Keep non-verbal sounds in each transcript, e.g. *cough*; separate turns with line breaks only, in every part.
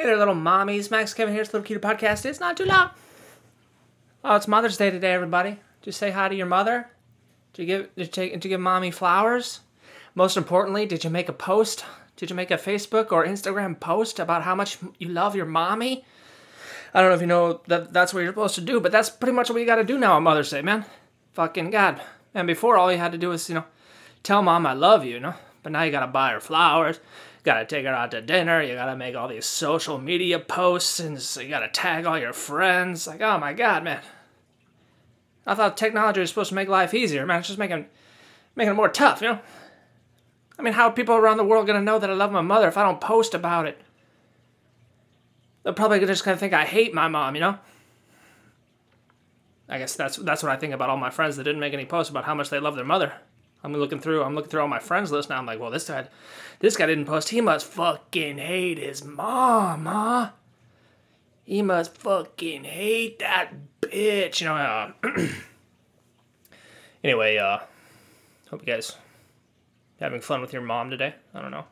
Hey there, little mommies. Max Kevin here. It's Little Cuter Podcast. It's not too long. Oh, it's Mother's Day today, everybody. Just say hi to your mother. Did you give did you, take, did you give mommy flowers? Most importantly, did you make a post? Did you make a Facebook or Instagram post about how much you love your mommy? I don't know if you know that that's what you're supposed to do, but that's pretty much what you got to do now on Mother's Day, man. Fucking God. And before, all you had to do was, you know, tell mom I love you, you know? But now you got to buy her flowers gotta take her out to dinner. You gotta make all these social media posts, and you gotta tag all your friends. Like, oh my god, man! I thought technology was supposed to make life easier, man. It's just making making it more tough, you know. I mean, how are people around the world gonna know that I love my mother if I don't post about it? They're probably just gonna think I hate my mom, you know. I guess that's that's what I think about all my friends that didn't make any posts about how much they love their mother. I'm looking through. I'm looking through all my friends list now. I'm like, well, this guy, this guy didn't post. He must fucking hate his mom, huh? He must fucking hate that bitch. You know. Uh, *clears throat* anyway, uh, hope you guys having fun with your mom today. I don't know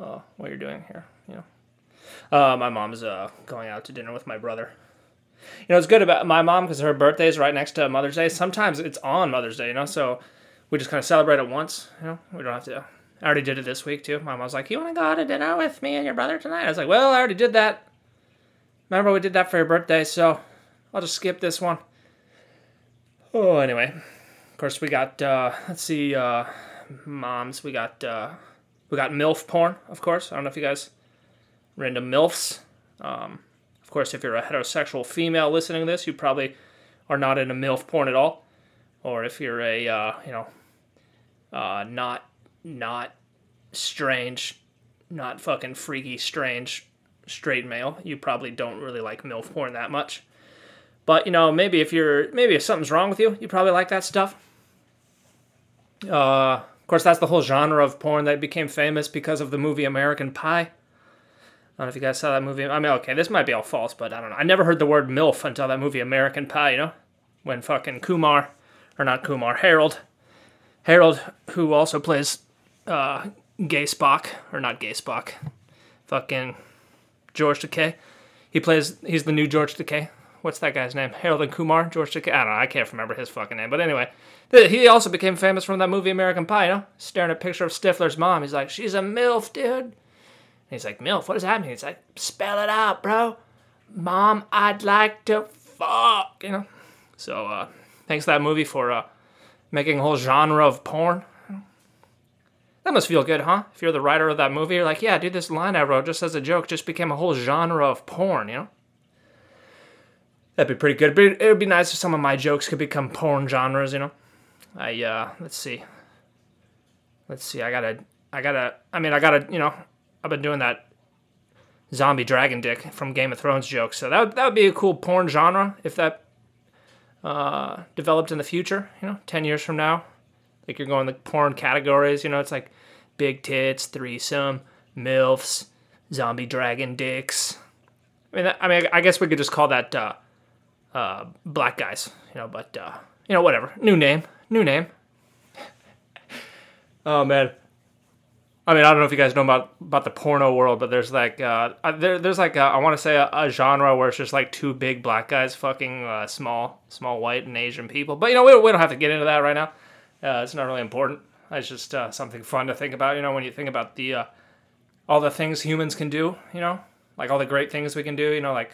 uh, what you're doing here. You know, uh, my mom's uh, going out to dinner with my brother. You know, it's good about my mom because her birthday is right next to Mother's Day. Sometimes it's on Mother's Day, you know, so we just kind of celebrate it once. You know, we don't have to. I already did it this week too. Mom was like, "You want to go out to dinner with me and your brother tonight?" I was like, "Well, I already did that. Remember we did that for your birthday, so I'll just skip this one." Oh, anyway, of course we got. Uh, let's see, uh, moms. We got. Uh, we got milf porn, of course. I don't know if you guys into milfs. Um, of course, if you're a heterosexual female listening to this, you probably are not into milf porn at all. Or if you're a uh, you know uh, not not strange, not fucking freaky strange straight male. You probably don't really like MILF porn that much. But you know, maybe if you're maybe if something's wrong with you, you probably like that stuff. Uh, of course, that's the whole genre of porn that became famous because of the movie American Pie. I don't know if you guys saw that movie. I mean, okay, this might be all false, but I don't know. I never heard the word MILF until that movie American Pie, you know? When fucking Kumar, or not Kumar, Harold Harold, who also plays uh, Gay Spock, or not Gay Spock, fucking George Takei. He plays, he's the new George Takei. What's that guy's name? Harold and Kumar? George Takei? I don't know, I can't remember his fucking name. But anyway, he also became famous from that movie American Pie, you know? Staring at a picture of Stifler's mom. He's like, she's a MILF, dude. And he's like, MILF? What does that mean? He's like, spell it out, bro. Mom, I'd like to fuck, you know? So, uh, thanks to that movie for, uh, making a whole genre of porn. That must feel good, huh? If you're the writer of that movie, you're like, yeah, dude, this line I wrote just as a joke just became a whole genre of porn, you know? That'd be pretty good. But it would be nice if some of my jokes could become porn genres, you know? I, uh, let's see. Let's see, I gotta, I gotta, I mean, I gotta, you know, I've been doing that zombie dragon dick from Game of Thrones joke, so that that would be a cool porn genre if that uh, developed in the future, you know, 10 years from now. Like you're going the porn categories, you know, it's like big tits, threesome, MILFs, zombie dragon dicks. I mean, I mean, I guess we could just call that uh, uh, black guys, you know, but, uh, you know, whatever. New name, new name. oh, man. I mean, I don't know if you guys know about about the porno world, but there's like uh, there there's like a, I want to say a, a, genre where it's just like two big black guys fucking uh, small small white and Asian people. But you know, we, we don't have to get into that right now. Uh, it's not really important. It's just uh, something fun to think about. You know, when you think about the uh, all the things humans can do. You know, like all the great things we can do. You know, like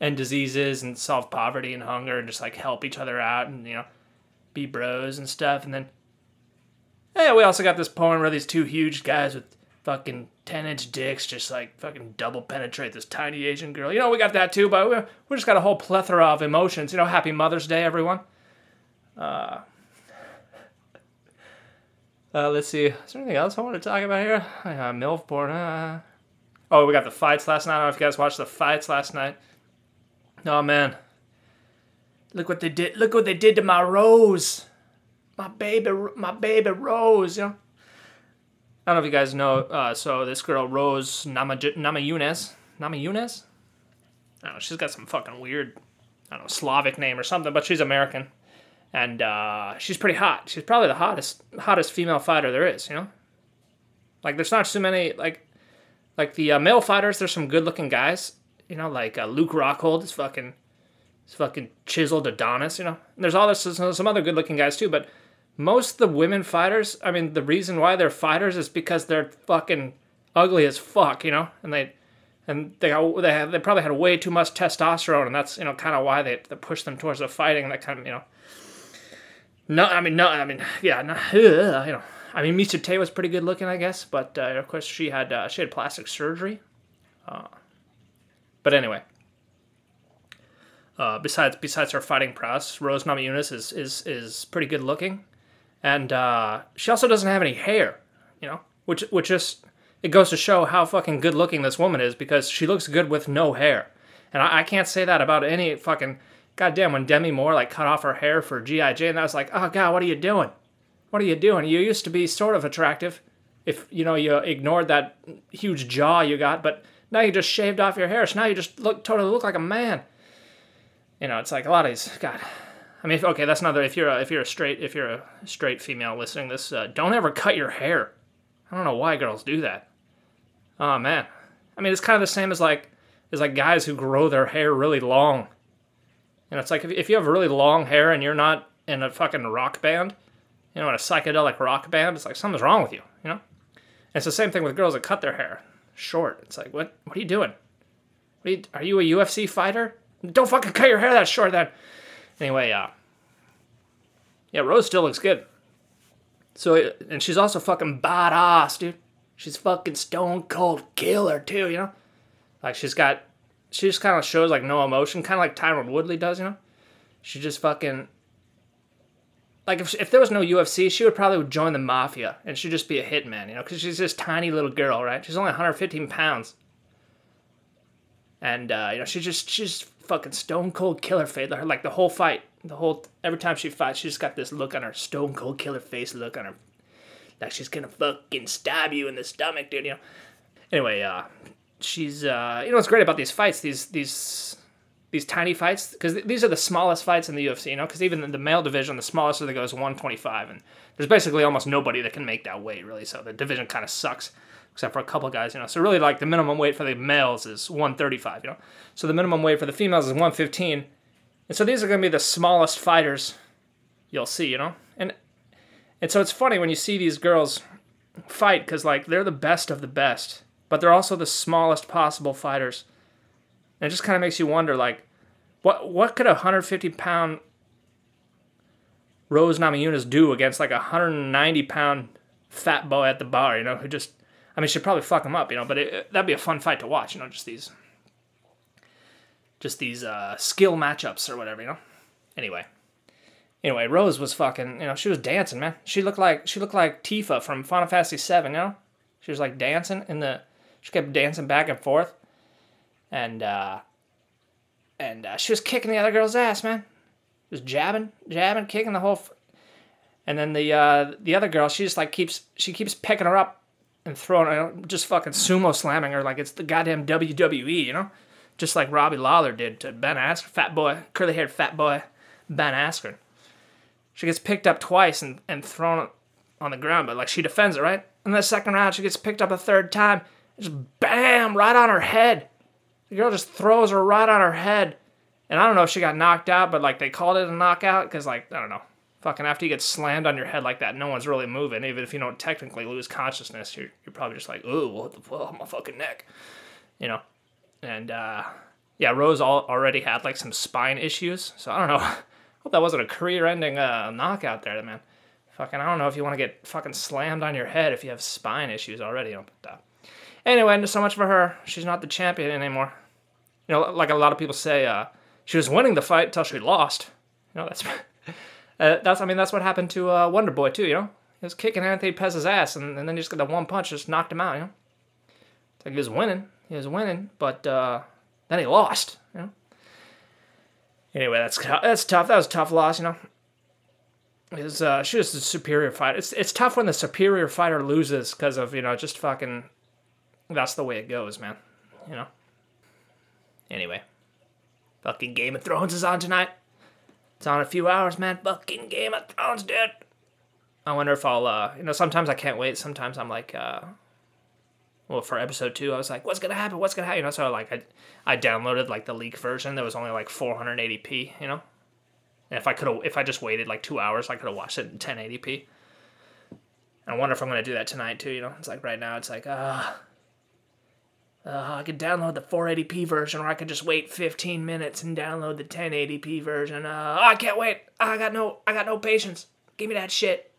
end diseases and solve poverty and hunger and just like help each other out and you know be bros and stuff. And then yeah, we also got this porn where these two huge guys with fucking 10 inch dicks just like fucking double penetrate this tiny Asian girl. You know, we got that too, but we, we just got a whole plethora of emotions. You know, happy Mother's Day, everyone. Uh, uh, let's see. Is there anything else I want to talk about here? Uh, MILF porn. Uh, oh, we got the fights last night. I don't know if you guys watched the fights last night. Oh, man. Look what they did. Look what they did to my Rose my baby, my baby Rose. You know. I don't know if you guys know. Uh, so this girl Rose Nama Namajunas, Namajunas. I don't know. She's got some fucking weird, I don't know, Slavic name or something, but she's American, and uh, she's pretty hot. She's probably the hottest, hottest female fighter there is. You know. Like there's not too many like. Like the uh, male fighters, there's some good looking guys. You know, like uh, Luke Rockhold is fucking, is fucking chiseled Adonis. You know, and there's all this some other good looking guys too. But most of the women fighters, I mean, the reason why they're fighters is because they're fucking ugly as fuck. You know, and they and they got, they have, they probably had way too much testosterone, and that's you know kind of why they, they push them towards the fighting. That kind of you know. No, I mean no, I mean yeah, no, you know. I mean Miesha Tate was pretty good looking, I guess, but uh, of course she had uh, she had plastic surgery. Uh, but anyway, uh, besides besides her fighting prowess, Rose Namajunas is is is pretty good looking, and uh, she also doesn't have any hair, you know, which which just it goes to show how fucking good looking this woman is because she looks good with no hair. And I, I can't say that about any fucking goddamn when Demi Moore like cut off her hair for G.I. Jane, I was like, oh god, what are you doing? What are you doing? You used to be sort of attractive if you know you ignored that huge jaw you got, but now you just shaved off your hair, so now you just look totally look like a man. You know, it's like a lot of these. God, I mean, if, okay, that's another. If you're a, if you're a straight if you're a straight female listening this, uh, don't ever cut your hair. I don't know why girls do that. Oh man, I mean, it's kind of the same as like as like guys who grow their hair really long. Know, it's like if, if you have really long hair and you're not in a fucking rock band, you know, in a psychedelic rock band, it's like something's wrong with you. You know, and it's the same thing with girls that cut their hair short. It's like, what what are you doing? Are you, are you a UFC fighter? Don't fucking cut your hair that short then. Anyway, uh, yeah, Rose still looks good. So, and she's also fucking badass, dude. She's fucking stone cold killer too, you know? Like she's got she just kind of shows like no emotion, kind of like Tyron Woodley does, you know? She just fucking like if, if there was no UFC, she would probably join the mafia and she'd just be a hitman, you know, because she's this tiny little girl, right? She's only 115 pounds, and uh, you know she's just she's fucking stone cold killer face. Like the whole fight, the whole every time she fights, she's got this look on her stone cold killer face look on her like she's gonna fucking stab you in the stomach, dude. You know. Anyway, uh, she's uh, you know what's great about these fights, these these these tiny fights, because th- these are the smallest fights in the UFC. You know, because even the male division, the smallest of the goes 125, and there's basically almost nobody that can make that weight really. So the division kind of sucks, except for a couple guys. You know, so really like the minimum weight for the males is 135. You know, so the minimum weight for the females is 115. And so these are going to be the smallest fighters you'll see, you know? And and so it's funny when you see these girls fight because like they're the best of the best, but they're also the smallest possible fighters. And it just kind of makes you wonder like what what could a 150 pound Rose Namajunas do against like a 190 pound fat boy at the bar, you know, who just I mean, she'd probably fuck him up, you know, but it, that'd be a fun fight to watch, you know, just these just these uh, skill matchups or whatever, you know. Anyway, Anyway, Rose was fucking, you know, she was dancing, man. She looked like she looked like Tifa from Final Fantasy VII, you know. She was like dancing in the, she kept dancing back and forth, and uh, and uh, she was kicking the other girl's ass, man. Just jabbing, jabbing, kicking the whole, f- and then the uh, the other girl, she just like keeps she keeps picking her up and throwing her, just fucking sumo slamming her like it's the goddamn WWE, you know, just like Robbie Lawler did to Ben Askren, fat boy, curly haired fat boy, Ben Askren. She gets picked up twice and, and thrown on the ground, but like she defends it, right? In the second round, she gets picked up a third time. Just bam, right on her head. The girl just throws her right on her head. And I don't know if she got knocked out, but like they called it a knockout because, like, I don't know. Fucking after you get slammed on your head like that, no one's really moving. Even if you don't technically lose consciousness, you're, you're probably just like, ooh, what the fuck, my fucking neck. You know? And, uh, yeah, Rose all, already had like some spine issues. So I don't know. *laughs* hope that wasn't a career-ending uh, knockout there, man. Fucking, I don't know if you want to get fucking slammed on your head if you have spine issues already. You know, but, uh, anyway, so much for her. She's not the champion anymore. You know, like a lot of people say, uh, she was winning the fight until she lost. You know, that's *laughs* uh, that's I mean that's what happened to uh, Wonder Boy too. You know, he was kicking Anthony Pettis' ass, and, and then he just got the one punch, just knocked him out. You know, it's like he was winning, he was winning, but uh, then he lost. You know, Anyway, that's that's tough. That was a tough loss, you know. Is uh, she was a superior fighter. It's it's tough when the superior fighter loses because of you know just fucking. That's the way it goes, man. You know. Anyway, fucking Game of Thrones is on tonight. It's on a few hours, man. Fucking Game of Thrones, dude. I wonder if I'll, uh, you know, sometimes I can't wait. Sometimes I'm like, uh, well for episode two, I was like, what's gonna happen? What's gonna happen? You know, so like I I downloaded like the leak version that was only like 480p. You know, and if I could have if I just waited like two hours, I could have watched it in 1080p. I wonder if I'm gonna do that tonight too. You know, it's like right now, it's like ah. Uh, I could download the 480p version, or I could just wait 15 minutes and download the 1080p version. Uh, I can't wait. I got no, I got no patience. Give me that shit.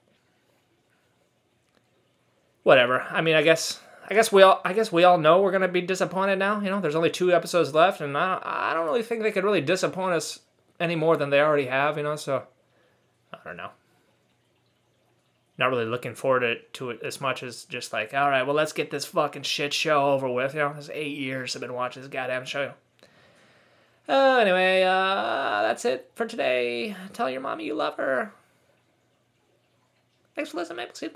Whatever. I mean, I guess, I guess we all, I guess we all know we're gonna be disappointed now. You know, there's only two episodes left, and I, I don't really think they could really disappoint us any more than they already have. You know, so I don't know not really looking forward to, it as much as just like, all right, well, let's get this fucking shit show over with. You know, it's eight years I've been watching this goddamn show. Uh, anyway, uh, that's it for today. Tell your mommy you love her. Thanks for listening, Maple Seed.